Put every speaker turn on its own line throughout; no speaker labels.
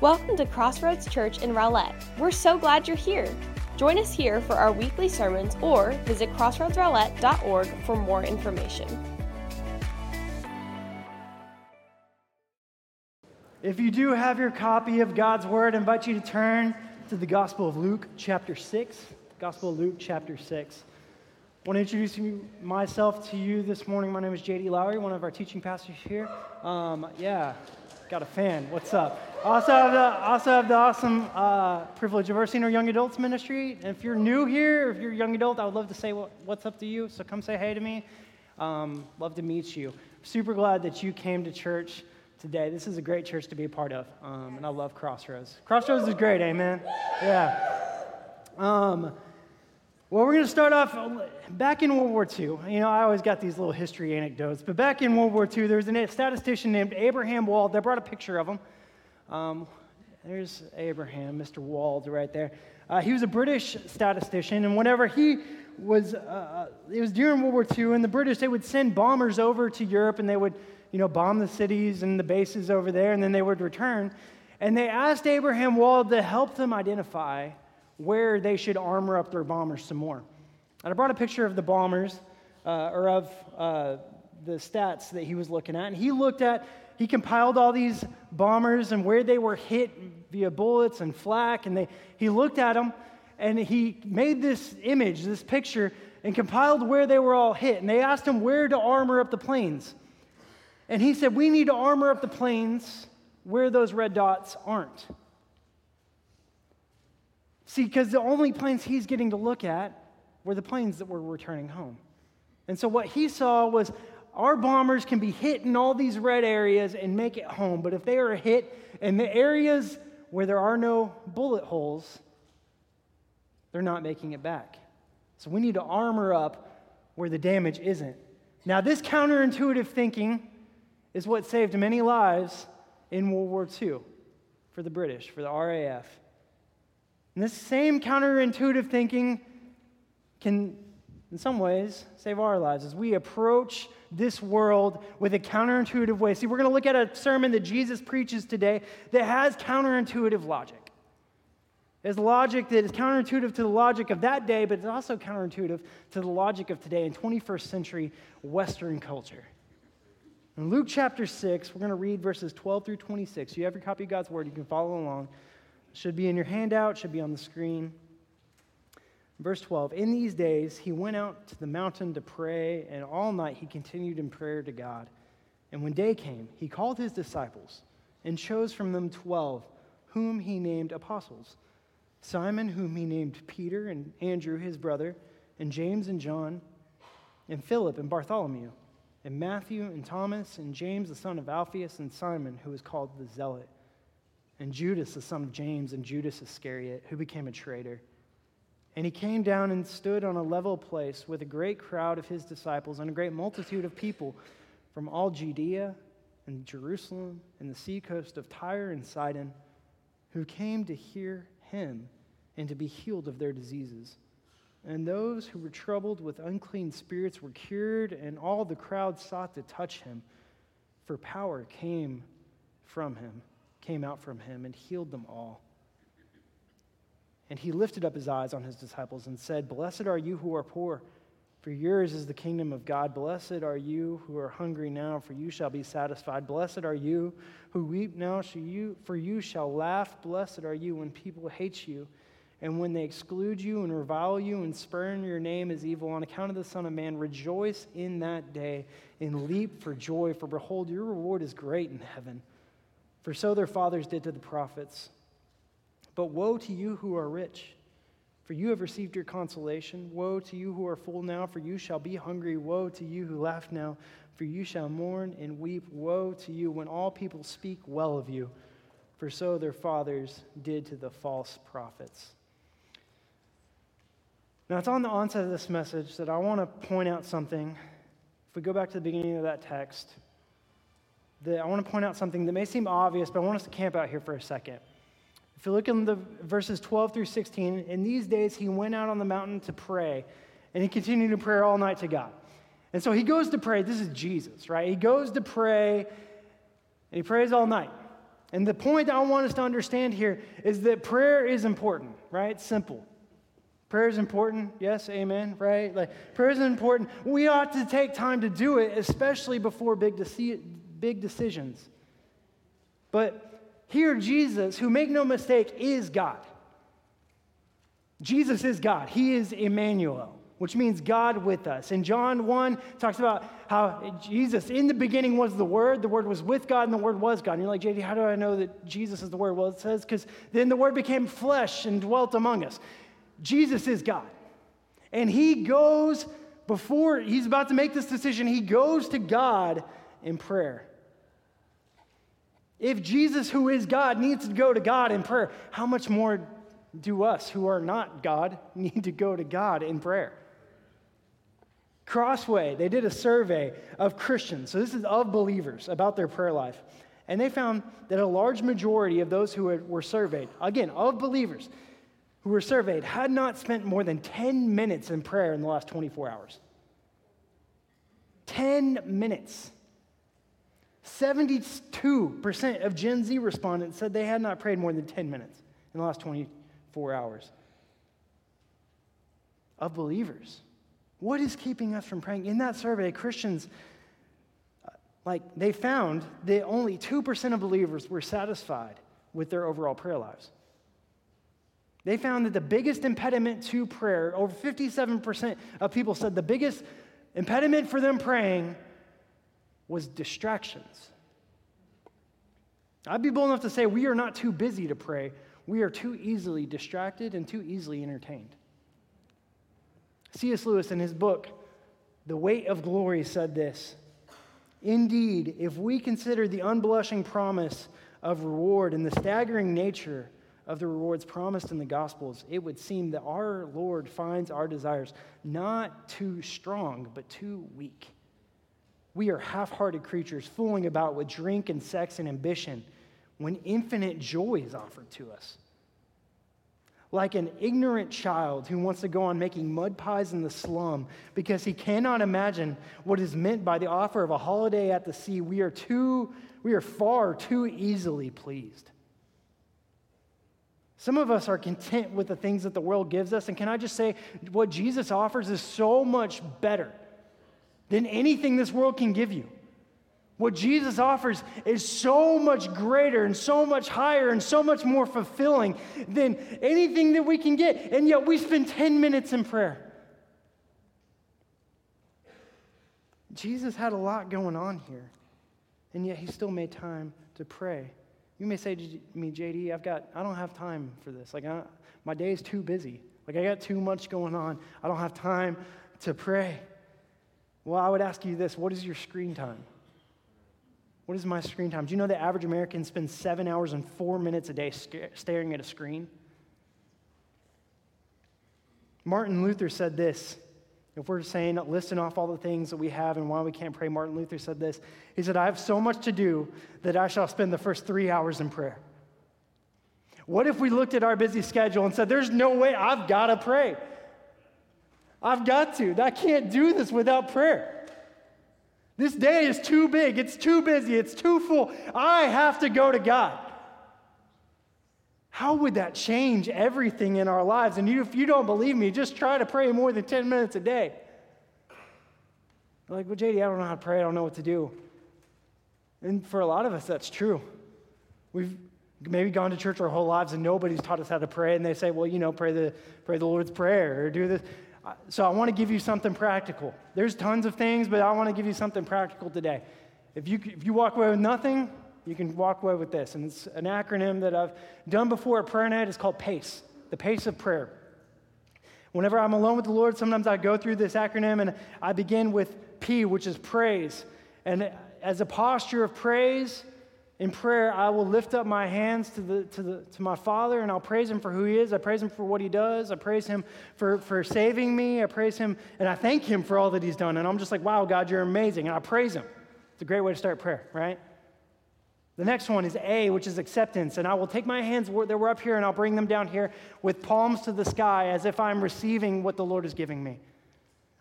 Welcome to Crossroads Church in Rowlett. We're so glad you're here. Join us here for our weekly sermons or visit crossroadsrowlett.org for more information.
If you do have your copy of God's Word, I invite you to turn to the Gospel of Luke, chapter 6. Gospel of Luke, chapter 6. I want to introduce myself to you this morning. My name is JD Lowrie, one of our teaching pastors here. Um, yeah, got a fan. What's up? Also have the, also have the awesome uh, privilege of our young adults ministry. And if you're new here, if you're a young adult, I would love to say what, what's up to you. So come say hey to me. Um, love to meet you. Super glad that you came to church today. This is a great church to be a part of, um, and I love Crossroads. Crossroads is great, amen. Yeah. Um, well, we're going to start off back in World War II. You know, I always got these little history anecdotes, but back in World War II, there was a statistician named Abraham Wald. They brought a picture of him. Um, there's Abraham, Mr. Wald, right there. Uh, he was a British statistician, and whenever he was, uh, uh it was during World War II, and the British, they would send bombers over to Europe, and they would, you know, bomb the cities and the bases over there, and then they would return. And they asked Abraham Wald to help them identify where they should armor up their bombers some more. And I brought a picture of the bombers, uh, or of uh, the stats that he was looking at. And he looked at, he compiled all these bombers and where they were hit via bullets and flak. And they, he looked at them and he made this image, this picture, and compiled where they were all hit. And they asked him where to armor up the planes. And he said, We need to armor up the planes where those red dots aren't. See, because the only planes he's getting to look at were the planes that were returning home. And so what he saw was our bombers can be hit in all these red areas and make it home, but if they are hit in the areas where there are no bullet holes, they're not making it back. So we need to armor up where the damage isn't. Now, this counterintuitive thinking is what saved many lives in World War II for the British, for the RAF. And this same counterintuitive thinking can, in some ways, save our lives as we approach this world with a counterintuitive way. See, we're going to look at a sermon that Jesus preaches today that has counterintuitive logic. It's logic that is counterintuitive to the logic of that day, but it's also counterintuitive to the logic of today in 21st century Western culture. In Luke chapter 6, we're going to read verses 12 through 26. You have your copy of God's Word, you can follow along. Should be in your handout, should be on the screen. Verse 12 In these days, he went out to the mountain to pray, and all night he continued in prayer to God. And when day came, he called his disciples and chose from them twelve, whom he named apostles Simon, whom he named Peter, and Andrew, his brother, and James and John, and Philip and Bartholomew, and Matthew and Thomas, and James, the son of Alphaeus, and Simon, who was called the Zealot and Judas, the son of James, and Judas Iscariot, who became a traitor. And he came down and stood on a level place with a great crowd of his disciples and a great multitude of people from all Judea and Jerusalem and the seacoast of Tyre and Sidon, who came to hear him and to be healed of their diseases. And those who were troubled with unclean spirits were cured, and all the crowd sought to touch him, for power came from him came out from him and healed them all. And he lifted up his eyes on his disciples and said, Blessed are you who are poor, for yours is the kingdom of God. Blessed are you who are hungry now, for you shall be satisfied. Blessed are you who weep now, for you shall laugh. Blessed are you when people hate you, and when they exclude you and revile you and spurn your name as evil on account of the Son of Man. Rejoice in that day and leap for joy, for behold, your reward is great in heaven. For so their fathers did to the prophets. But woe to you who are rich, for you have received your consolation. Woe to you who are full now, for you shall be hungry. Woe to you who laugh now, for you shall mourn and weep. Woe to you when all people speak well of you, for so their fathers did to the false prophets. Now, it's on the onset of this message that I want to point out something. If we go back to the beginning of that text, that I want to point out something that may seem obvious, but I want us to camp out here for a second. If you look in the verses 12 through 16, in these days he went out on the mountain to pray, and he continued to pray all night to God. And so he goes to pray. This is Jesus, right? He goes to pray, and he prays all night. And the point I want us to understand here is that prayer is important, right? Simple. Prayer is important. Yes, amen, right? Like prayer is important. We ought to take time to do it, especially before big, deci- big decisions. But here, Jesus, who make no mistake, is God. Jesus is God. He is Emmanuel which means God with us. And John 1 talks about how Jesus, in the beginning, was the Word. The Word was with God, and the Word was God. And you're like, JD, how do I know that Jesus is the Word? Well, it says, because then the Word became flesh and dwelt among us. Jesus is God. And He goes before He's about to make this decision, He goes to God in prayer. If Jesus, who is God, needs to go to God in prayer, how much more do us who are not God need to go to God in prayer? Crossway, they did a survey of Christians, so this is of believers, about their prayer life. And they found that a large majority of those who were surveyed, again, of believers who were surveyed, had not spent more than 10 minutes in prayer in the last 24 hours. 10 minutes. 72% of Gen Z respondents said they had not prayed more than 10 minutes in the last 24 hours. Of believers. What is keeping us from praying? In that survey, Christians, uh, like, they found that only 2% of believers were satisfied with their overall prayer lives. They found that the biggest impediment to prayer, over 57% of people said the biggest impediment for them praying was distractions. I'd be bold enough to say we are not too busy to pray. We are too easily distracted and too easily entertained. C.S. Lewis, in his book, The Weight of Glory, said this Indeed, if we consider the unblushing promise of reward and the staggering nature of the rewards promised in the Gospels, it would seem that our Lord finds our desires not too strong, but too weak. We are half hearted creatures fooling about with drink and sex and ambition when infinite joy is offered to us like an ignorant child who wants to go on making mud pies in the slum because he cannot imagine what is meant by the offer of a holiday at the sea. We are too, we are far too easily pleased. Some of us are content with the things that the world gives us. And can I just say, what Jesus offers is so much better than anything this world can give you. What Jesus offers is so much greater and so much higher and so much more fulfilling than anything that we can get. And yet we spend 10 minutes in prayer. Jesus had a lot going on here, and yet he still made time to pray. You may say to me, JD, I've got, I don't have time for this. Like, I, my day is too busy. Like, I got too much going on. I don't have time to pray. Well, I would ask you this what is your screen time? What is my screen time? Do you know the average American spends seven hours and four minutes a day staring at a screen? Martin Luther said this. If we're saying, listing off all the things that we have and why we can't pray, Martin Luther said this. He said, I have so much to do that I shall spend the first three hours in prayer. What if we looked at our busy schedule and said, There's no way I've got to pray? I've got to. I can't do this without prayer. This day is too big, it's too busy, it's too full. I have to go to God. How would that change everything in our lives? And you, if you don't believe me, just try to pray more than 10 minutes a day. You're like, well, JD, I don't know how to pray, I don't know what to do. And for a lot of us, that's true. We've maybe gone to church our whole lives and nobody's taught us how to pray, and they say, well, you know, pray the, pray the Lord's Prayer or do this. Uh, so I want to give you something practical. There's tons of things, but I want to give you something practical today. If you, if you walk away with nothing, you can walk away with this. And it's an acronym that I've done before at prayer night. It's called PACE, the PACE of prayer. Whenever I'm alone with the Lord, sometimes I go through this acronym and I begin with P, which is praise. And as a posture of praise, in prayer, I will lift up my hands to, the, to, the, to my Father and I'll praise Him for who He is. I praise Him for what He does. I praise Him for, for saving me. I praise Him and I thank Him for all that He's done. And I'm just like, wow, God, you're amazing. And I praise Him. It's a great way to start prayer, right? The next one is A, which is acceptance. And I will take my hands that were up here and I'll bring them down here with palms to the sky as if I'm receiving what the Lord is giving me.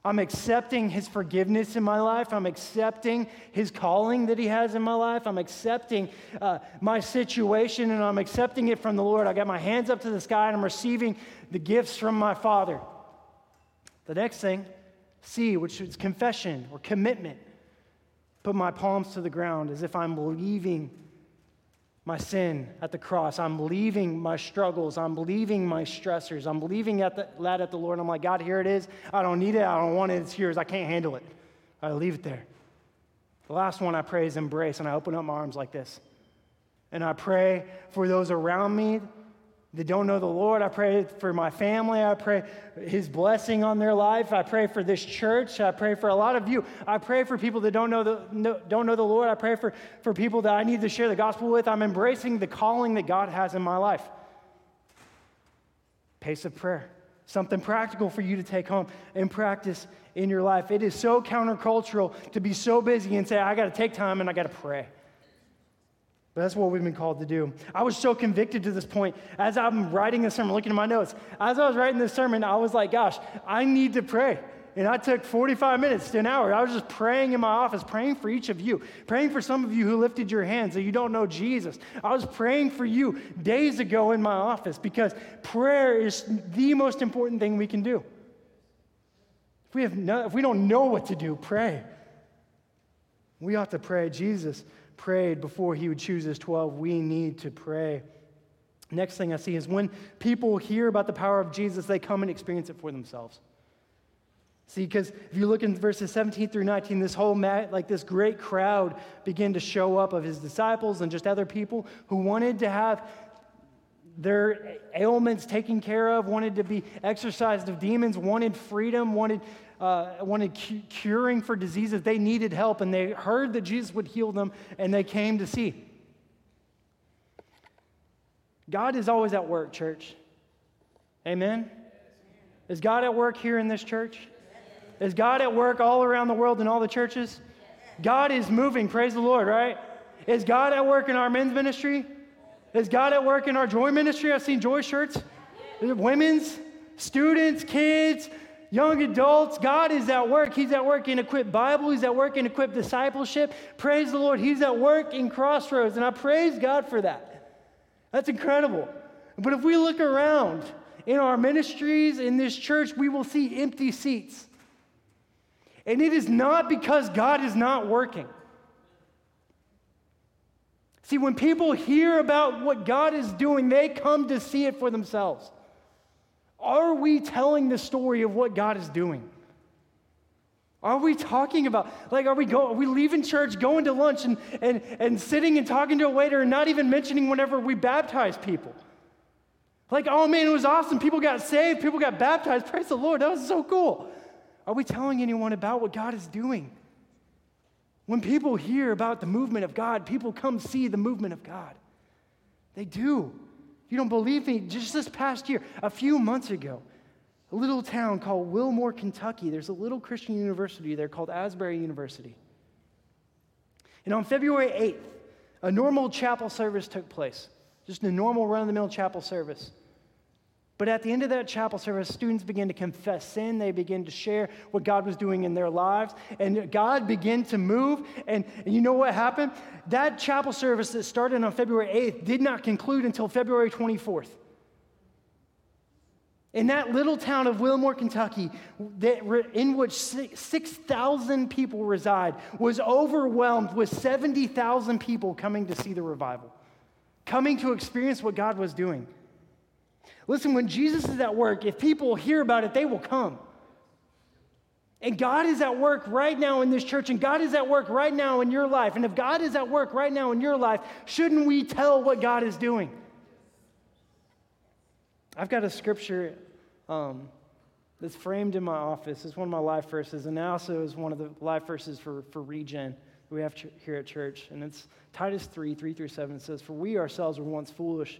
I'm accepting his forgiveness in my life. I'm accepting his calling that he has in my life. I'm accepting uh, my situation and I'm accepting it from the Lord. I got my hands up to the sky and I'm receiving the gifts from my Father. The next thing, C, which is confession or commitment. Put my palms to the ground as if I'm leaving my sin at the cross. I'm leaving my struggles. I'm leaving my stressors. I'm leaving at the, that at the Lord. I'm like, God, here it is. I don't need it. I don't want it. It's yours. I can't handle it. I leave it there. The last one I pray is embrace, and I open up my arms like this. And I pray for those around me that don't know the Lord. I pray for my family. I pray His blessing on their life. I pray for this church. I pray for a lot of you. I pray for people that don't know the, don't know the Lord. I pray for, for people that I need to share the gospel with. I'm embracing the calling that God has in my life. Pace of prayer. Something practical for you to take home and practice in your life. It is so countercultural to be so busy and say, I got to take time and I got to pray. But that's what we've been called to do. I was so convicted to this point as I'm writing this sermon, looking at my notes. As I was writing this sermon, I was like, gosh, I need to pray. And I took 45 minutes to an hour. I was just praying in my office, praying for each of you, praying for some of you who lifted your hands that you don't know Jesus. I was praying for you days ago in my office because prayer is the most important thing we can do. If we, have no, if we don't know what to do, pray. We ought to pray. Jesus prayed before he would choose his 12. We need to pray. Next thing I see is when people hear about the power of Jesus, they come and experience it for themselves. See, because if you look in verses 17 through 19, this whole, like this great crowd began to show up of his disciples and just other people who wanted to have their ailments taken care of, wanted to be exorcised of demons, wanted freedom, wanted uh, wanted cu- curing for diseases. They needed help, and they heard that Jesus would heal them, and they came to see. God is always at work, church. Amen? Is God at work here in this church? Is God at work all around the world in all the churches? God is moving, praise the Lord, right? Is God at work in our men's ministry? Is God at work in our joy ministry? I've seen joy shirts. Women's, students, kids, young adults, God is at work. He's at work in Equip Bible. He's at work in Equip Discipleship. Praise the Lord. He's at work in Crossroads. And I praise God for that. That's incredible. But if we look around in our ministries, in this church, we will see empty seats. And it is not because God is not working. See, when people hear about what God is doing, they come to see it for themselves. Are we telling the story of what God is doing? Are we talking about, like, are we, go, are we leaving church, going to lunch, and, and, and sitting and talking to a waiter and not even mentioning whenever we baptize people? Like, oh man, it was awesome. People got saved, people got baptized. Praise the Lord, that was so cool. Are we telling anyone about what God is doing? When people hear about the movement of God, people come see the movement of God. They do. If you don't believe me, just this past year, a few months ago, a little town called Wilmore, Kentucky, there's a little Christian university there called Asbury University. And on February 8th, a normal chapel service took place, just a normal run of the mill chapel service. But at the end of that chapel service, students began to confess sin. They began to share what God was doing in their lives. And God began to move. And, you know what happened? That chapel service that started on February 8th did not conclude until February 24th. In that little town of Wilmore, Kentucky, that, in which 6,000 people reside, was overwhelmed with 70,000 people coming to see the revival, coming to experience what God was doing. Listen, when Jesus is at work, if people hear about it, they will come. And God is at work right now in this church, and God is at work right now in your life. And if God is at work right now in your life, shouldn't we tell what God is doing? I've got a scripture um, that's framed in my office. It's one of my life verses, and also is one of the life verses for, for Regen that we have ch- here at church. And it's Titus 3 3 through 7. It says, For we ourselves were once foolish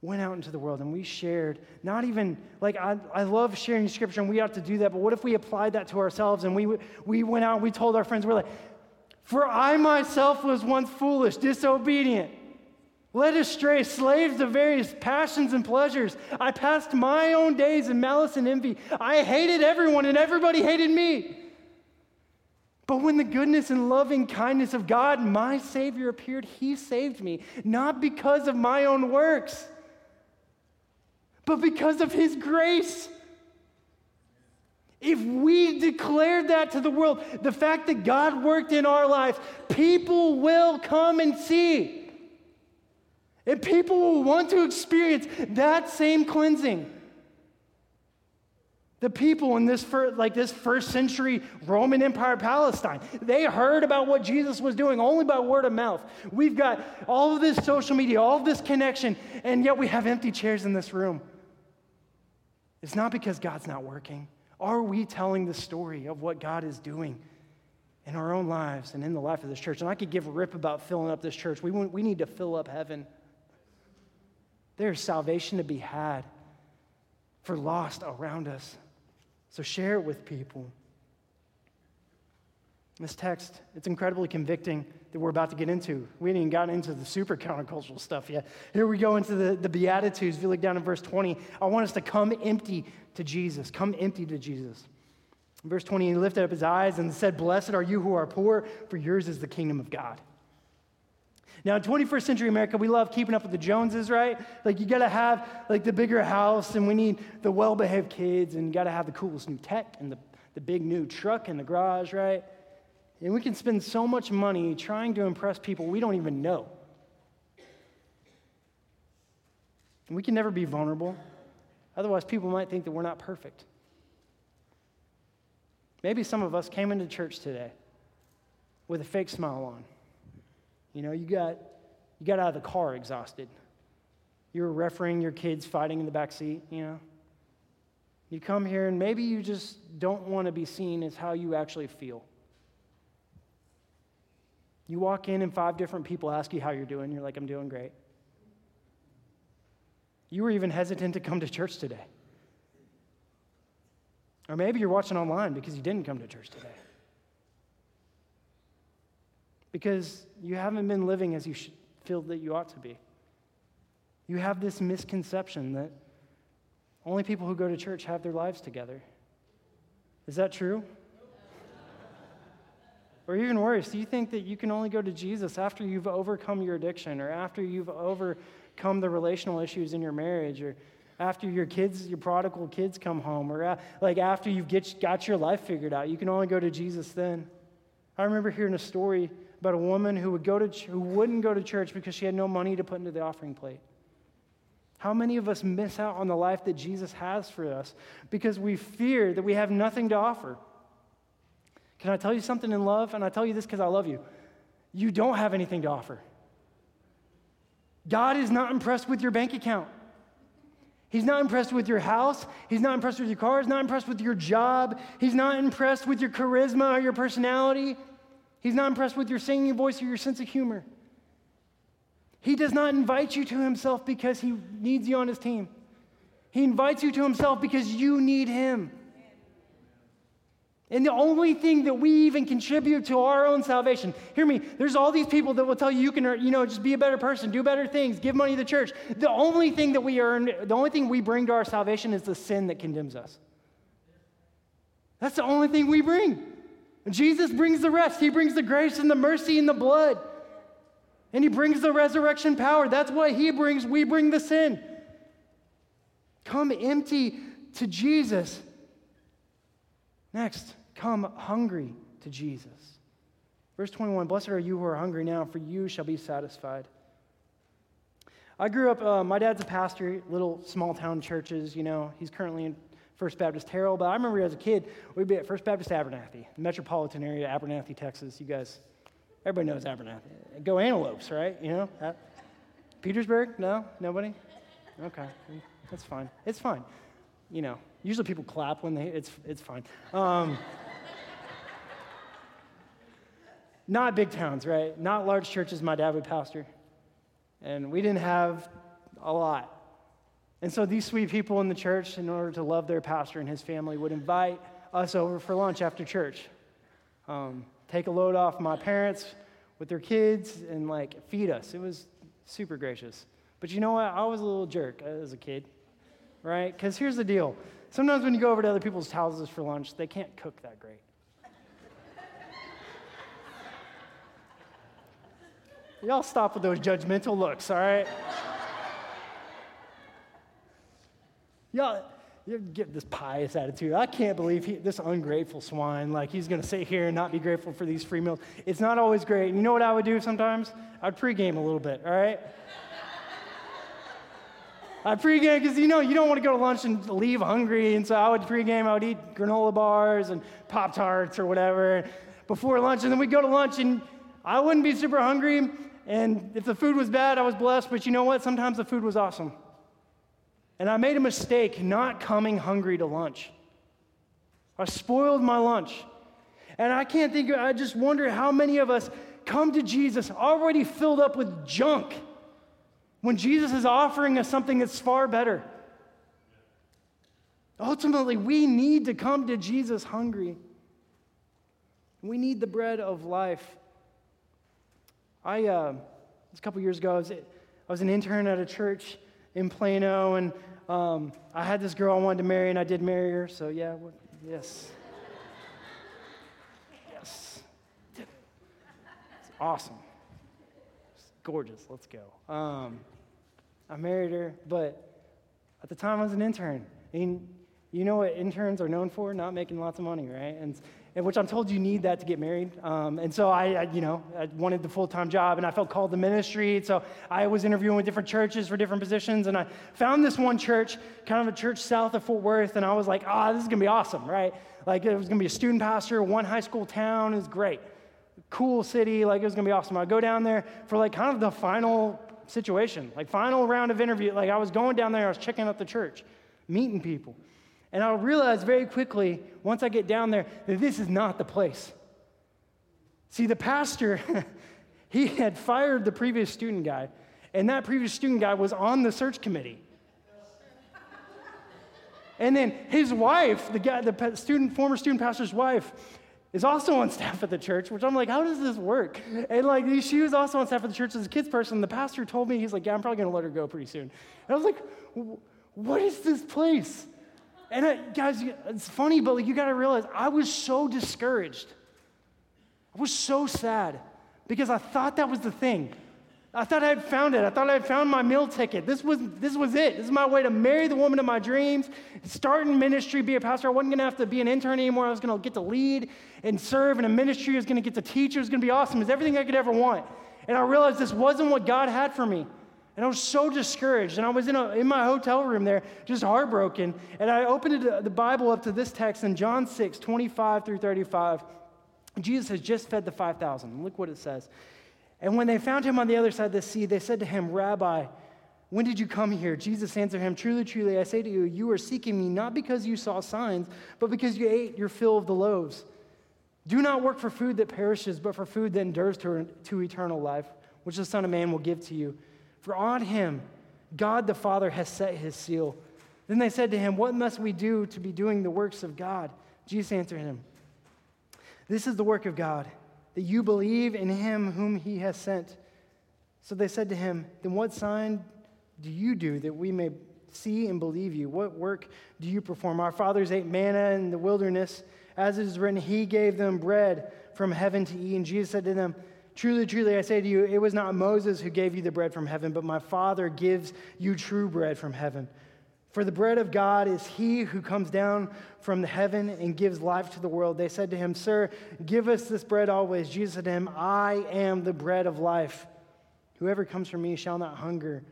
went out into the world and we shared, not even, like, I, I love sharing scripture and we ought to do that, but what if we applied that to ourselves and we, we went out and we told our friends, we're like, for I myself was once foolish, disobedient led astray, slaves to various passions and pleasures. I passed my own days in malice and envy. I hated everyone, and everybody hated me. But when the goodness and loving kindness of God, my Savior, appeared, He saved me, not because of my own works, but because of His grace. If we declare that to the world, the fact that God worked in our life, people will come and see. And people will want to experience that same cleansing. The people in this first, like this first century Roman Empire Palestine, they heard about what Jesus was doing only by word of mouth. We've got all of this social media, all of this connection, and yet we have empty chairs in this room. It's not because God's not working. Are we telling the story of what God is doing in our own lives and in the life of this church? And I could give a rip about filling up this church. We, we need to fill up heaven. There's salvation to be had for lost around us. So share it with people. This text, it's incredibly convicting that we're about to get into. We haven't even gotten into the super countercultural stuff yet. Here we go into the, the Beatitudes. If you look down in verse 20, I want us to come empty to Jesus. Come empty to Jesus. In verse 20, he lifted up his eyes and said, Blessed are you who are poor, for yours is the kingdom of God. Now, in 21st century America, we love keeping up with the Joneses, right? Like, you gotta have, like, the bigger house, and we need the well-behaved kids, and you gotta have the coolest new tech, and the, the big new truck in the garage, right? And we can spend so much money trying to impress people we don't even know. And we can never be vulnerable. Otherwise, people might think that we're not perfect. Maybe some of us came into church today with a fake smile on. You know, you got, you got out of the car exhausted. You were refereeing your kids fighting in the back seat, you know. You come here and maybe you just don't want to be seen as how you actually feel. You walk in and five different people ask you how you're doing. You're like, I'm doing great. You were even hesitant to come to church today. Or maybe you're watching online because you didn't come to church today because you haven't been living as you feel that you ought to be. You have this misconception that only people who go to church have their lives together. Is that true? Or even worse, do you think that you can only go to Jesus after you've overcome your addiction or after you've overcome the relational issues in your marriage or after your kids, your prodigal kids come home or uh, like after you've get, got your life figured out? You can only go to Jesus then. I remember hearing a story about a woman who, would go to ch- who wouldn't go to church because she had no money to put into the offering plate. How many of us miss out on the life that Jesus has for us because we fear that we have nothing to offer? Can I tell you something in love? And I tell you this because I love you. You don't have anything to offer. God is not impressed with your bank account. He's not impressed with your house. He's not impressed with your car. He's not impressed with your job. He's not impressed with your charisma or your personality. He's not impressed with your singing voice or your sense of humor. He does not invite you to himself because he needs you on his team. He invites you to himself because you need him. And the only thing that we even contribute to our own salvation, hear me, there's all these people that will tell you you can, you know, just be a better person, do better things, give money to the church. The only thing that we earn, the only thing we bring to our salvation is the sin that condemns us. That's the only thing we bring. Jesus brings the rest. He brings the grace and the mercy and the blood. And he brings the resurrection power. That's what he brings. We bring the sin. Come empty to Jesus. Next, come hungry to Jesus. Verse 21 Blessed are you who are hungry now, for you shall be satisfied. I grew up, uh, my dad's a pastor, little small town churches, you know. He's currently in First Baptist Terrell, but I remember as a kid, we'd be at First Baptist Abernathy, metropolitan area, Abernathy, Texas. You guys, everybody knows Abernathy. Go Antelopes, right? You know? Petersburg? No? Nobody? Okay, that's fine. It's fine. You know, usually people clap when they, it's, it's fine. Um, not big towns, right? Not large churches my dad would pastor. And we didn't have a lot. And so these sweet people in the church, in order to love their pastor and his family, would invite us over for lunch after church. Um, take a load off my parents with their kids and like feed us. It was super gracious. But you know what? I was a little jerk as a kid, right? Because here's the deal sometimes when you go over to other people's houses for lunch, they can't cook that great. Y'all stop with those judgmental looks, all right? Y'all, you get this pious attitude. I can't believe he, this ungrateful swine, like he's going to sit here and not be grateful for these free meals. It's not always great. You know what I would do sometimes? I'd pregame a little bit, all right? I'd pregame because you know you don't want to go to lunch and leave hungry, and so I would pregame. I would eat granola bars and Pop Tarts or whatever before lunch, and then we'd go to lunch, and I wouldn't be super hungry. And if the food was bad, I was blessed. But you know what? Sometimes the food was awesome. And I made a mistake not coming hungry to lunch. I spoiled my lunch. And I can't think, I just wonder how many of us come to Jesus already filled up with junk when Jesus is offering us something that's far better. Ultimately, we need to come to Jesus hungry. We need the bread of life. I, uh, a couple years ago, I was, I was an intern at a church in Plano, and um, I had this girl I wanted to marry, and I did marry her, so yeah, yes. yes. It's awesome. It's gorgeous. Let's go. Um, I married her, but at the time I was an intern. And you know what interns are known for? Not making lots of money, right? And which I'm told you need that to get married. Um, and so I, I, you know, I wanted the full-time job, and I felt called to ministry. So I was interviewing with different churches for different positions, and I found this one church, kind of a church south of Fort Worth, and I was like, ah, oh, this is gonna be awesome, right? Like it was gonna be a student pastor, one high school town, is great, cool city, like it was gonna be awesome. I go down there for like kind of the final situation, like final round of interview. Like I was going down there, I was checking out the church, meeting people. And I'll realize very quickly, once I get down there, that this is not the place. See, the pastor, he had fired the previous student guy, and that previous student guy was on the search committee. And then his wife, the guy, the student, former student pastor's wife, is also on staff at the church, which I'm like, how does this work? And like, she was also on staff at the church as a kids person. The pastor told me, he's like, yeah, I'm probably to let her go pretty soon. And I was like, what is this place? And guys, it's funny, but like, you got to realize I was so discouraged. I was so sad because I thought that was the thing. I thought I had found it. I thought I had found my meal ticket. This was, this was it. This is my way to marry the woman of my dreams, start in ministry, be a pastor. I wasn't going to have to be an intern anymore. I was going to get to lead and serve in a ministry. I was going to get to teach. It was going to be awesome. It was everything I could ever want. And I realized this wasn't what God had for me. And I was so discouraged. And I was in, a, in my hotel room there, just heartbroken. And I opened the Bible up to this text in John 6, 25 through 35. Jesus has just fed the 5,000. Look what it says. And when they found him on the other side of the sea, they said to him, Rabbi, when did you come here? Jesus answered him, Truly, truly, I say to you, you are seeking me not because you saw signs, but because you ate your fill of the loaves. Do not work for food that perishes, but for food that endures to, to eternal life, which the Son of Man will give to you. For on him God the Father has set his seal. Then they said to him, What must we do to be doing the works of God? Jesus answered him, This is the work of God, that you believe in him whom he has sent. So they said to him, Then what sign do you do that we may see and believe you? What work do you perform? Our fathers ate manna in the wilderness. As it is written, He gave them bread from heaven to eat. And Jesus said to them, Truly, truly, I say to you, it was not Moses who gave you the bread from heaven, but my Father gives you true bread from heaven. For the bread of God is he who comes down from the heaven and gives life to the world. They said to him, Sir, give us this bread always. Jesus said to him, I am the bread of life. Whoever comes from me shall not hunger,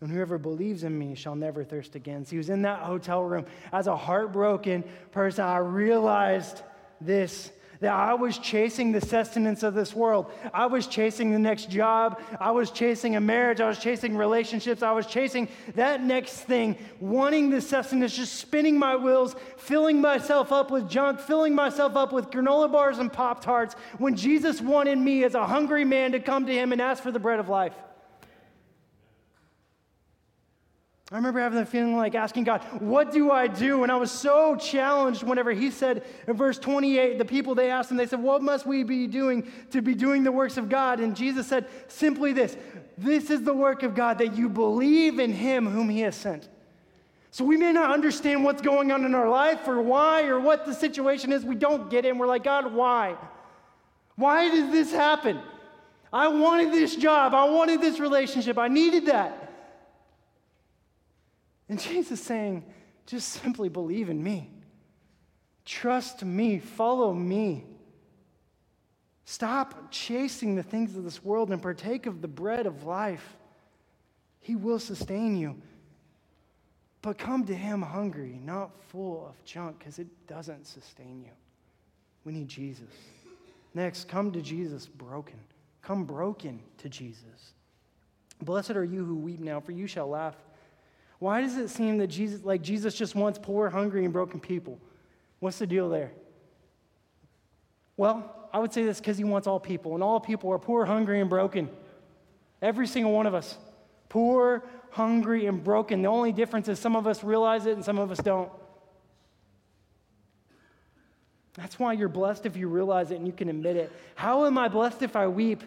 and whoever believes in me shall never thirst again. So he was in that hotel room as a heartbroken person. I realized this that I was chasing the sustenance of this world. I was chasing the next job. I was chasing a marriage. I was chasing relationships. I was chasing that next thing, wanting the sustenance, just spinning my wheels, filling myself up with junk, filling myself up with granola bars and Pop Tarts, when Jesus wanted me as a hungry man to come to him and ask for the bread of life. I remember having the feeling like asking God, What do I do? And I was so challenged whenever He said in verse 28, the people they asked Him, they said, What must we be doing to be doing the works of God? And Jesus said, Simply this this is the work of God, that you believe in Him whom He has sent. So we may not understand what's going on in our life or why or what the situation is. We don't get it. And we're like, God, why? Why did this happen? I wanted this job. I wanted this relationship. I needed that. And Jesus saying, just simply believe in me. Trust me. Follow me. Stop chasing the things of this world and partake of the bread of life. He will sustain you. But come to Him hungry, not full of junk, because it doesn't sustain you. We need Jesus. Next, come to Jesus broken. Come broken to Jesus. Blessed are you who weep now, for you shall laugh. Why does it seem that Jesus, like Jesus just wants poor, hungry, and broken people? What's the deal there? Well, I would say this because he wants all people, and all people are poor, hungry, and broken. Every single one of us. Poor, hungry, and broken. The only difference is some of us realize it and some of us don't. That's why you're blessed if you realize it and you can admit it. How am I blessed if I weep?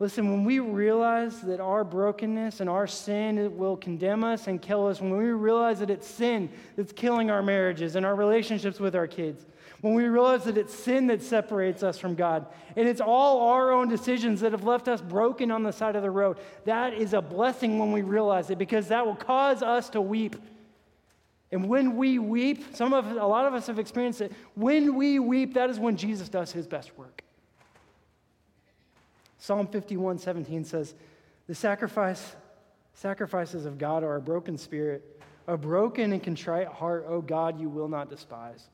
Listen, when we realize that our brokenness and our sin will condemn us and kill us, when we realize that it's sin that's killing our marriages and our relationships with our kids, when we realize that it's sin that separates us from God, and it's all our own decisions that have left us broken on the side of the road, that is a blessing when we realize it because that will cause us to weep. And when we weep, some of a lot of us have experienced it. When we weep, that is when Jesus does his best work. Psalm 51 17 says, The sacrifice, sacrifices of God are a broken spirit, a broken and contrite heart, O God, you will not despise.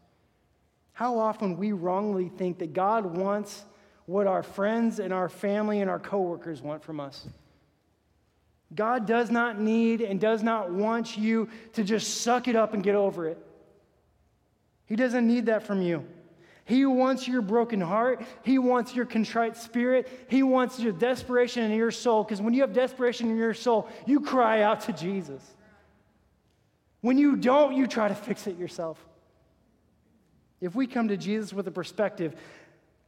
How often we wrongly think that God wants what our friends and our family and our coworkers want from us. God does not need and does not want you to just suck it up and get over it. He doesn't need that from you. He wants your broken heart. He wants your contrite spirit. He wants your desperation in your soul. Because when you have desperation in your soul, you cry out to Jesus. When you don't, you try to fix it yourself. If we come to Jesus with a perspective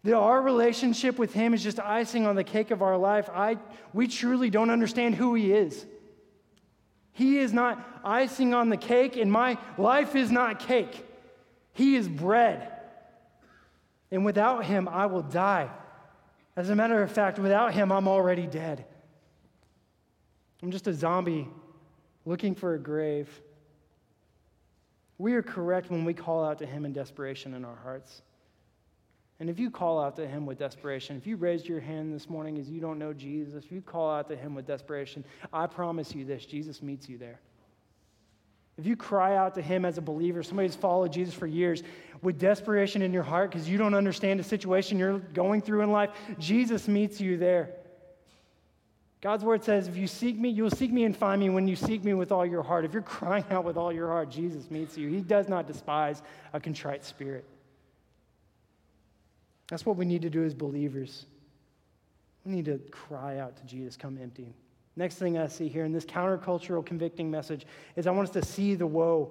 that our relationship with Him is just icing on the cake of our life, I, we truly don't understand who He is. He is not icing on the cake, and my life is not cake. He is bread. And without him, I will die. As a matter of fact, without him, I'm already dead. I'm just a zombie looking for a grave. We are correct when we call out to him in desperation in our hearts. And if you call out to him with desperation, if you raised your hand this morning as you don't know Jesus, if you call out to him with desperation, I promise you this Jesus meets you there. If you cry out to him as a believer, somebody who's followed Jesus for years, with desperation in your heart because you don't understand the situation you're going through in life, Jesus meets you there. God's word says, if you seek me, you will seek me and find me when you seek me with all your heart. If you're crying out with all your heart, Jesus meets you. He does not despise a contrite spirit. That's what we need to do as believers. We need to cry out to Jesus, come empty. Next thing I see here in this countercultural convicting message is I want us to see the woe.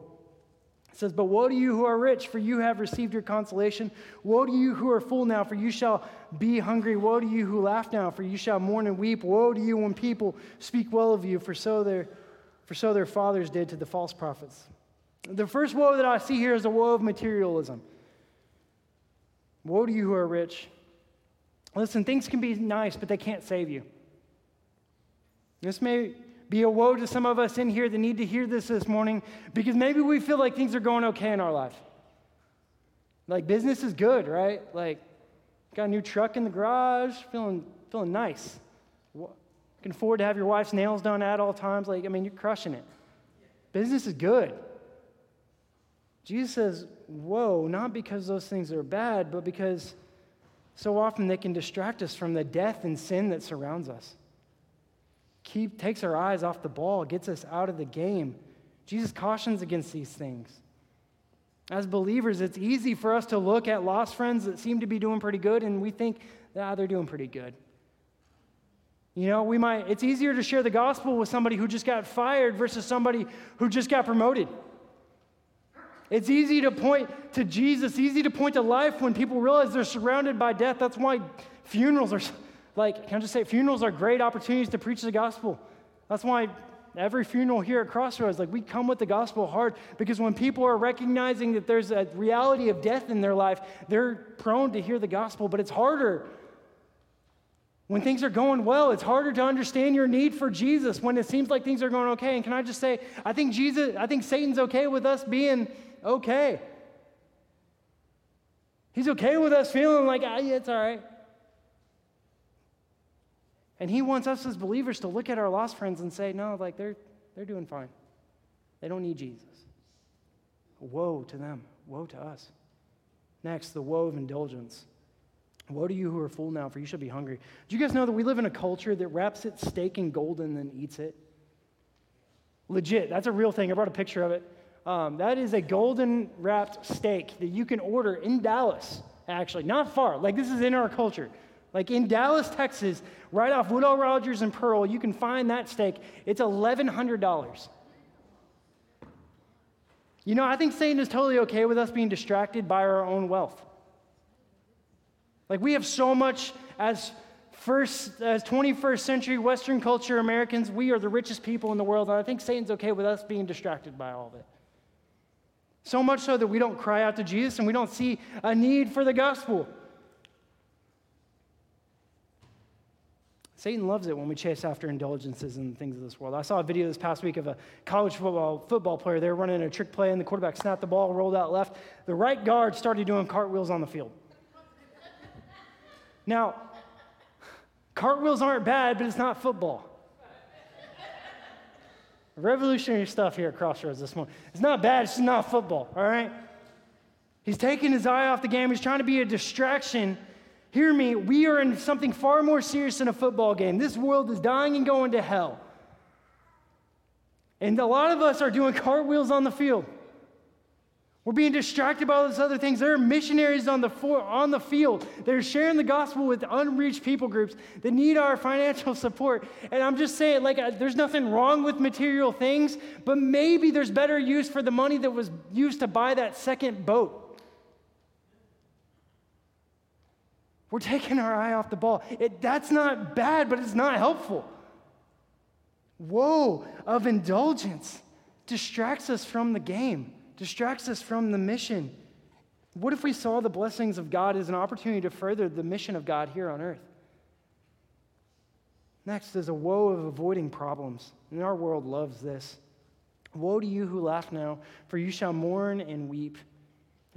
It says, But woe to you who are rich, for you have received your consolation. Woe to you who are full now, for you shall be hungry. Woe to you who laugh now, for you shall mourn and weep. Woe to you when people speak well of you, for so their, for so their fathers did to the false prophets. The first woe that I see here is the woe of materialism. Woe to you who are rich. Listen, things can be nice, but they can't save you. This may be a woe to some of us in here that need to hear this this morning because maybe we feel like things are going okay in our life. Like business is good, right? Like got a new truck in the garage, feeling feeling nice. Can afford to have your wife's nails done at all times. Like I mean, you're crushing it. Business is good. Jesus says, Woe, not because those things are bad, but because so often they can distract us from the death and sin that surrounds us. Keep, takes our eyes off the ball, gets us out of the game. Jesus cautions against these things. As believers, it's easy for us to look at lost friends that seem to be doing pretty good and we think, ah, they're doing pretty good. You know, we might, it's easier to share the gospel with somebody who just got fired versus somebody who just got promoted. It's easy to point to Jesus, easy to point to life when people realize they're surrounded by death. That's why funerals are like, can I just say, funerals are great opportunities to preach the gospel. That's why every funeral here at Crossroads, like we come with the gospel hard because when people are recognizing that there's a reality of death in their life, they're prone to hear the gospel, but it's harder. When things are going well, it's harder to understand your need for Jesus when it seems like things are going okay. And can I just say, I think Jesus, I think Satan's okay with us being okay. He's okay with us feeling like, ah, yeah, it's all right. And he wants us as believers to look at our lost friends and say, no, like they're, they're doing fine. They don't need Jesus. Woe to them. Woe to us. Next, the woe of indulgence. Woe to you who are full now, for you shall be hungry. Do you guys know that we live in a culture that wraps its steak in gold and then eats it? Legit, that's a real thing. I brought a picture of it. Um, that is a golden wrapped steak that you can order in Dallas, actually, not far. Like, this is in our culture. Like in Dallas, Texas, right off Woodall Rodgers and Pearl, you can find that steak. It's $1,100. You know, I think Satan is totally okay with us being distracted by our own wealth. Like we have so much as first as 21st century Western culture Americans, we are the richest people in the world, and I think Satan's okay with us being distracted by all of it. So much so that we don't cry out to Jesus and we don't see a need for the gospel. Satan loves it when we chase after indulgences and things of this world. I saw a video this past week of a college football football player. They were running a trick play, and the quarterback snapped the ball, rolled out left. The right guard started doing cartwheels on the field. now, cartwheels aren't bad, but it's not football. Revolutionary stuff here at Crossroads this morning. It's not bad, it's just not football, all right? He's taking his eye off the game. He's trying to be a distraction. Hear me, we are in something far more serious than a football game. This world is dying and going to hell. And a lot of us are doing cartwheels on the field. We're being distracted by all these other things. There are missionaries on the, for, on the field. They're sharing the gospel with unreached people groups that need our financial support. And I'm just saying, like, uh, there's nothing wrong with material things, but maybe there's better use for the money that was used to buy that second boat. We're taking our eye off the ball. It, that's not bad, but it's not helpful. Woe of indulgence distracts us from the game distracts us from the mission. What if we saw the blessings of God as an opportunity to further the mission of God here on earth? Next is a woe of avoiding problems. And our world loves this. Woe to you who laugh now, for you shall mourn and weep.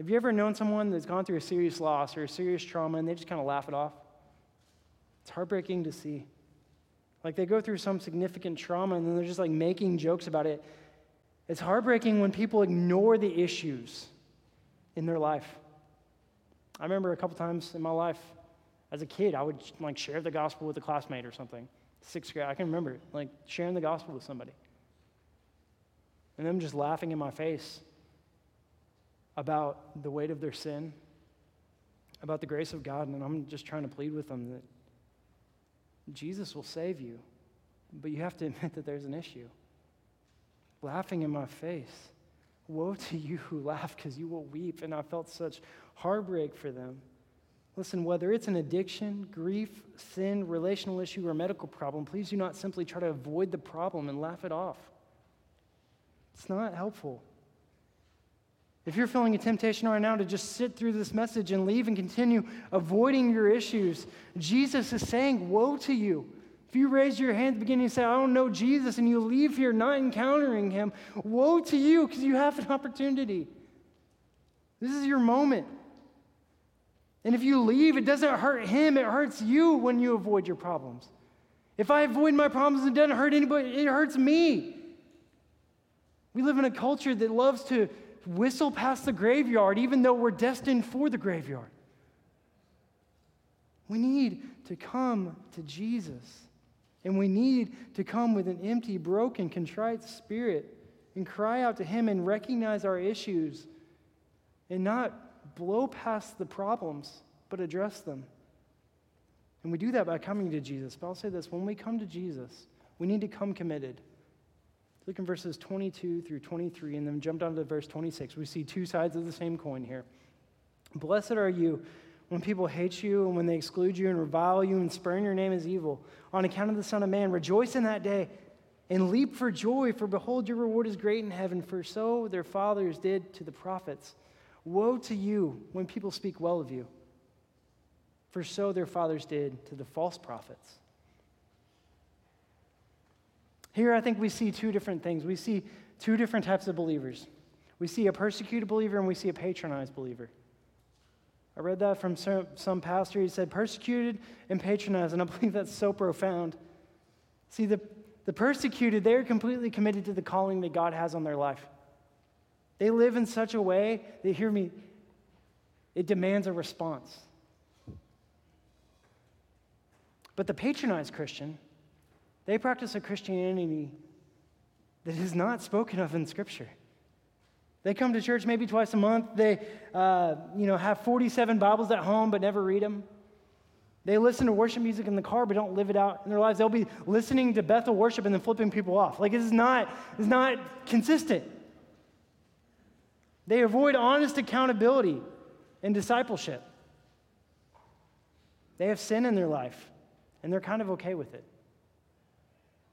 Have you ever known someone that's gone through a serious loss or a serious trauma and they just kind of laugh it off? It's heartbreaking to see. Like they go through some significant trauma and then they're just like making jokes about it. It's heartbreaking when people ignore the issues in their life. I remember a couple times in my life as a kid, I would like share the gospel with a classmate or something. Sixth grade, I can remember like sharing the gospel with somebody. And them just laughing in my face about the weight of their sin, about the grace of God, and I'm just trying to plead with them that Jesus will save you, but you have to admit that there's an issue laughing in my face. Woe to you who laugh because you will weep. And I felt such heartbreak for them. Listen, whether it's an addiction, grief, sin, relational issue, or medical problem, please do not simply try to avoid the problem and laugh it off. It's not helpful. If you're feeling a temptation right now to just sit through this message and leave and continue avoiding your issues, Jesus is saying, Woe to you. If you raise your hand at the beginning and say, I don't know Jesus, and you leave here not encountering him, woe to you because you have an opportunity. This is your moment. And if you leave, it doesn't hurt him, it hurts you when you avoid your problems. If I avoid my problems, it doesn't hurt anybody, it hurts me. We live in a culture that loves to whistle past the graveyard, even though we're destined for the graveyard. We need to come to Jesus. And we need to come with an empty, broken, contrite spirit and cry out to Him and recognize our issues and not blow past the problems, but address them. And we do that by coming to Jesus. But I'll say this when we come to Jesus, we need to come committed. Look in verses 22 through 23 and then jump down to verse 26. We see two sides of the same coin here. Blessed are you when people hate you and when they exclude you and revile you and spurn your name as evil on account of the Son of Man. Rejoice in that day and leap for joy, for behold, your reward is great in heaven, for so their fathers did to the prophets. Woe to you when people speak well of you, for so their fathers did to the false prophets. Here, I think we see two different things. We see two different types of believers. We see a persecuted believer and we see a patronized believer. I read that from some, pastor. He said, persecuted and patronized. And I believe that's so profound. See, the, the persecuted, they're completely committed to the calling that God has on their life. They live in such a way, they hear me, it demands a response. But the patronized Christian, they practice a Christianity that is not spoken of in Scripture. They come to church maybe twice a month. They, uh, you know, have 47 Bibles at home but never read them. They listen to worship music in the car but don't live it out in their lives. They'll be listening to Bethel worship and then flipping people off. Like it's not, it's not consistent. They avoid honest accountability and discipleship. They have sin in their life and they're kind of okay with it.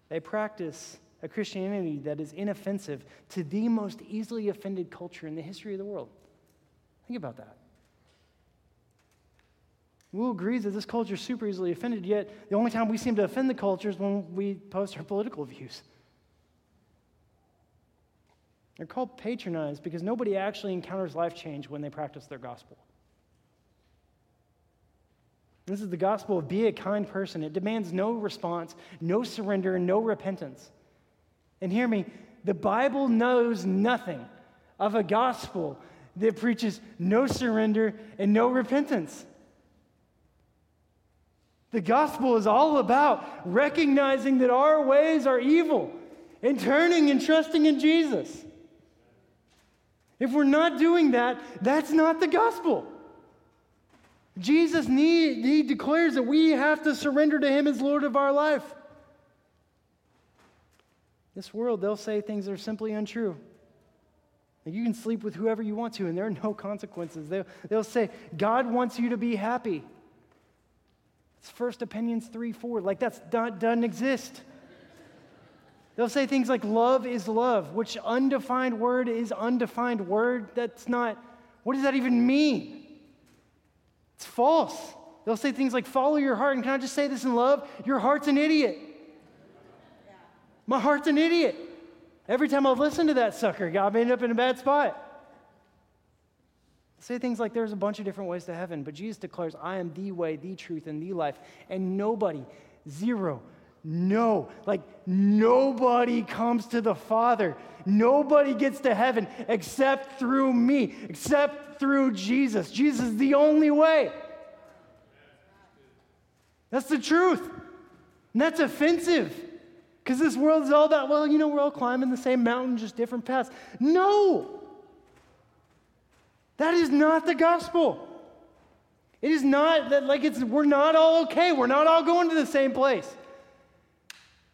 They practice a Christianity that is inoffensive to the most easily offended culture in the history of the world. Think about that. We'll agree that this culture is super easily offended, yet the only time we seem to offend the culture is when we post our political views. They're called patronized because nobody actually encounters life change when they practice their gospel. This is the gospel of be a kind person. It demands no response, no surrender, and no repentance. And hear me, the Bible knows nothing of a gospel that preaches no surrender and no repentance. The gospel is all about recognizing that our ways are evil and turning and trusting in Jesus. If we're not doing that, that's not the gospel. Jesus need, he declares that we have to surrender to him as Lord of our life. This world, they'll say things that are simply untrue. You can sleep with whoever you want to, and there are no consequences. They'll, they'll say, God wants you to be happy. It's First Opinions 3 4. Like, that's not, doesn't exist. They'll say things like, love is love, which undefined word is undefined word. That's not, what does that even mean? It's false. They'll say things like, follow your heart. And can I just say this in love? Your heart's an idiot. My heart's an idiot. Every time I've listened to that sucker, God ended up in a bad spot. Say things like there's a bunch of different ways to heaven, but Jesus declares, I am the way, the truth, and the life. And nobody, zero, no, like nobody comes to the Father. Nobody gets to heaven except through me, except through Jesus. Jesus is the only way. That's the truth. And that's offensive. Because this world is all about, well, you know, we're all climbing the same mountain, just different paths. No! That is not the gospel. It is not that, like, it's, we're not all okay. We're not all going to the same place.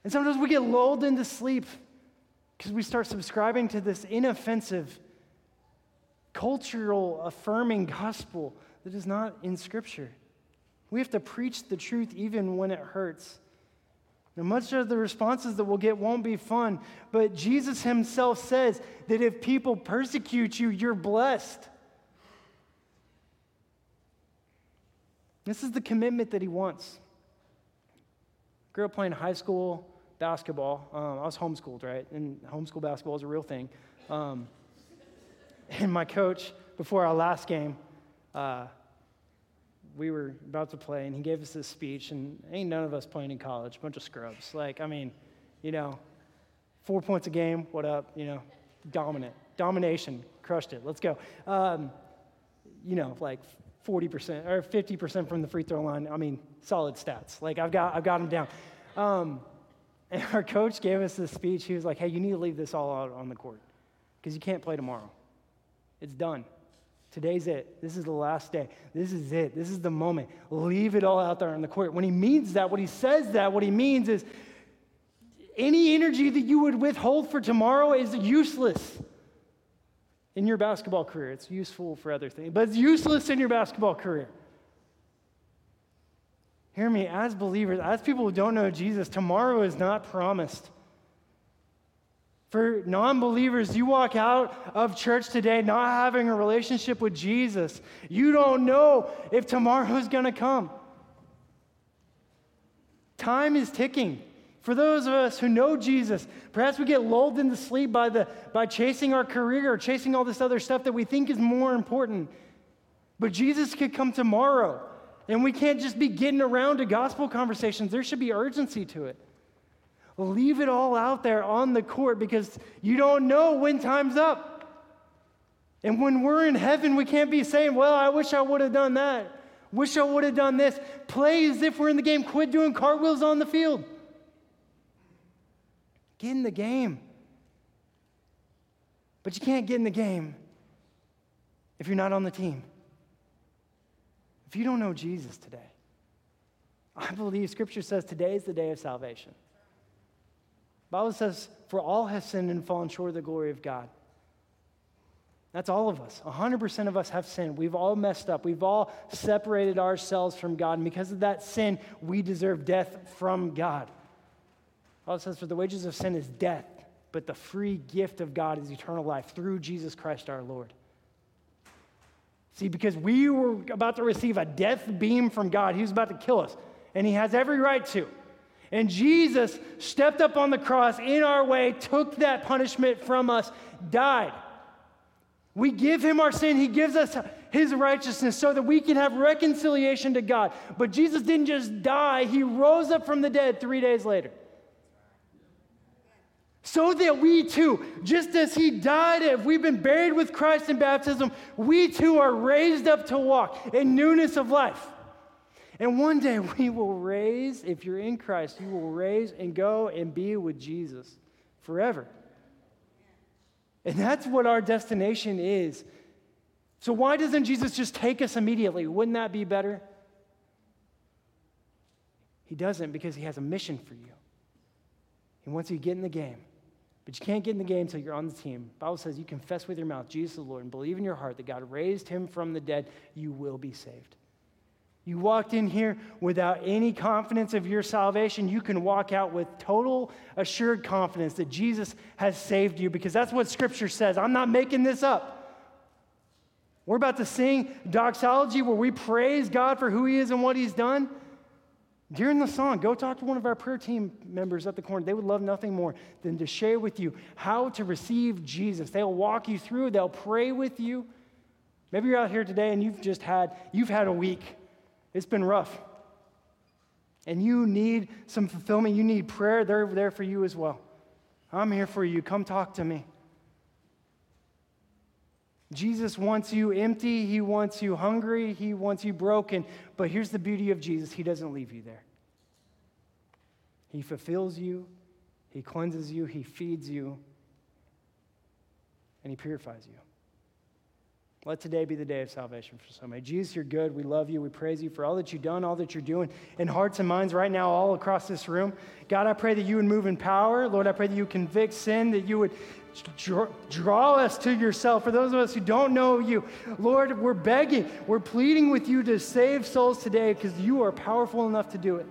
And sometimes we get lulled into sleep because we start subscribing to this inoffensive, cultural affirming gospel that is not in Scripture. We have to preach the truth even when it hurts. Now, much of the responses that we'll get won't be fun, but Jesus himself says that if people persecute you, you're blessed. This is the commitment that he wants. Grew up playing high school basketball. Um, I was homeschooled, right? And homeschool basketball is a real thing. Um, and my coach, before our last game, uh, we were about to play, and he gave us this speech, and ain't none of us playing in college, bunch of scrubs. Like, I mean, you know, four points a game, what up, you know, dominant. Domination. Crushed it. Let's go. Um, you know, like 40% or 50% from the free throw line. I mean, solid stats. Like I've got, I've got them down. Um, and our coach gave us this speech. He was like, hey, you need to leave this all out on the court because you can't play tomorrow. It's done. Today's it. This is the last day. This is it. This is the moment. Leave it all out there on the court. When he means that, when he says that, what he means is any energy that you would withhold for tomorrow is useless in your basketball career. It's useful for other things, but it's useless in your basketball career. Hear me, as believers, as people who don't know Jesus, tomorrow is not promised. For non believers, you walk out of church today not having a relationship with Jesus. You don't know if tomorrow is going to come. Time is ticking. For those of us who know Jesus, perhaps we get lulled into sleep by, the, by chasing our career or chasing all this other stuff that we think is more important. But Jesus could come tomorrow, and we can't just be getting around to gospel conversations. There should be urgency to it. Leave it all out there on the court because you don't know when time's up. And when we're in heaven, we can't be saying, Well, I wish I would have done that. Wish I would have done this. Play as if we're in the game. Quit doing cartwheels on the field. Get in the game. But you can't get in the game if you're not on the team. If you don't know Jesus today, I believe Scripture says today is the day of salvation. The Bible says, For all have sinned and fallen short of the glory of God. That's all of us. 100% of us have sinned. We've all messed up. We've all separated ourselves from God. And because of that sin, we deserve death from God. Paul says, For the wages of sin is death, but the free gift of God is eternal life through Jesus Christ our Lord. See, because we were about to receive a death beam from God, He was about to kill us, and He has every right to. And Jesus stepped up on the cross in our way, took that punishment from us, died. We give him our sin, he gives us his righteousness so that we can have reconciliation to God. But Jesus didn't just die, he rose up from the dead three days later so that we too, just as he died, if we've been buried with Christ in baptism, we too are raised up to walk in newness of life. And one day we will raise, if you're in Christ, you will raise and go and be with Jesus forever. And that's what our destination is. So, why doesn't Jesus just take us immediately? Wouldn't that be better? He doesn't because he has a mission for you. He wants you get in the game. But you can't get in the game until you're on the team. The Bible says you confess with your mouth Jesus the Lord and believe in your heart that God raised him from the dead, you will be saved. You walked in here without any confidence of your salvation. You can walk out with total assured confidence that Jesus has saved you because that's what Scripture says. I'm not making this up. We're about to sing doxology where we praise God for who He is and what He's done. During the song, go talk to one of our prayer team members at the corner. They would love nothing more than to share with you how to receive Jesus. They'll walk you through, they'll pray with you. Maybe you're out here today and you've just had you've had a week. It's been rough. And you need some fulfillment, you need prayer. They're there for you as well. I'm here for you. Come talk to me. Jesus wants you empty, he wants you hungry, he wants you broken. But here's the beauty of Jesus He doesn't leave you there. He fulfills you, he cleanses you, he feeds you, and he purifies you. Let today be the day of salvation for so many. Jesus, you're good. We love you. We praise you for all that you've done, all that you're doing in hearts and minds right now, all across this room. God, I pray that you would move in power. Lord, I pray that you convict sin, that you would draw us to yourself. For those of us who don't know you, Lord, we're begging, we're pleading with you to save souls today because you are powerful enough to do it.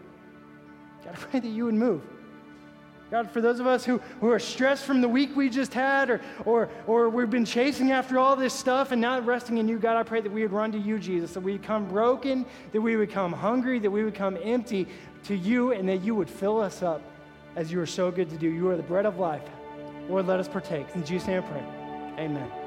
God, I pray that you would move. God, for those of us who, who are stressed from the week we just had, or, or, or we've been chasing after all this stuff and not resting in you, God, I pray that we would run to you, Jesus, that we would come broken, that we would come hungry, that we would come empty to you, and that you would fill us up as you are so good to do. You are the bread of life. Lord, let us partake. In Jesus' name I pray. Amen.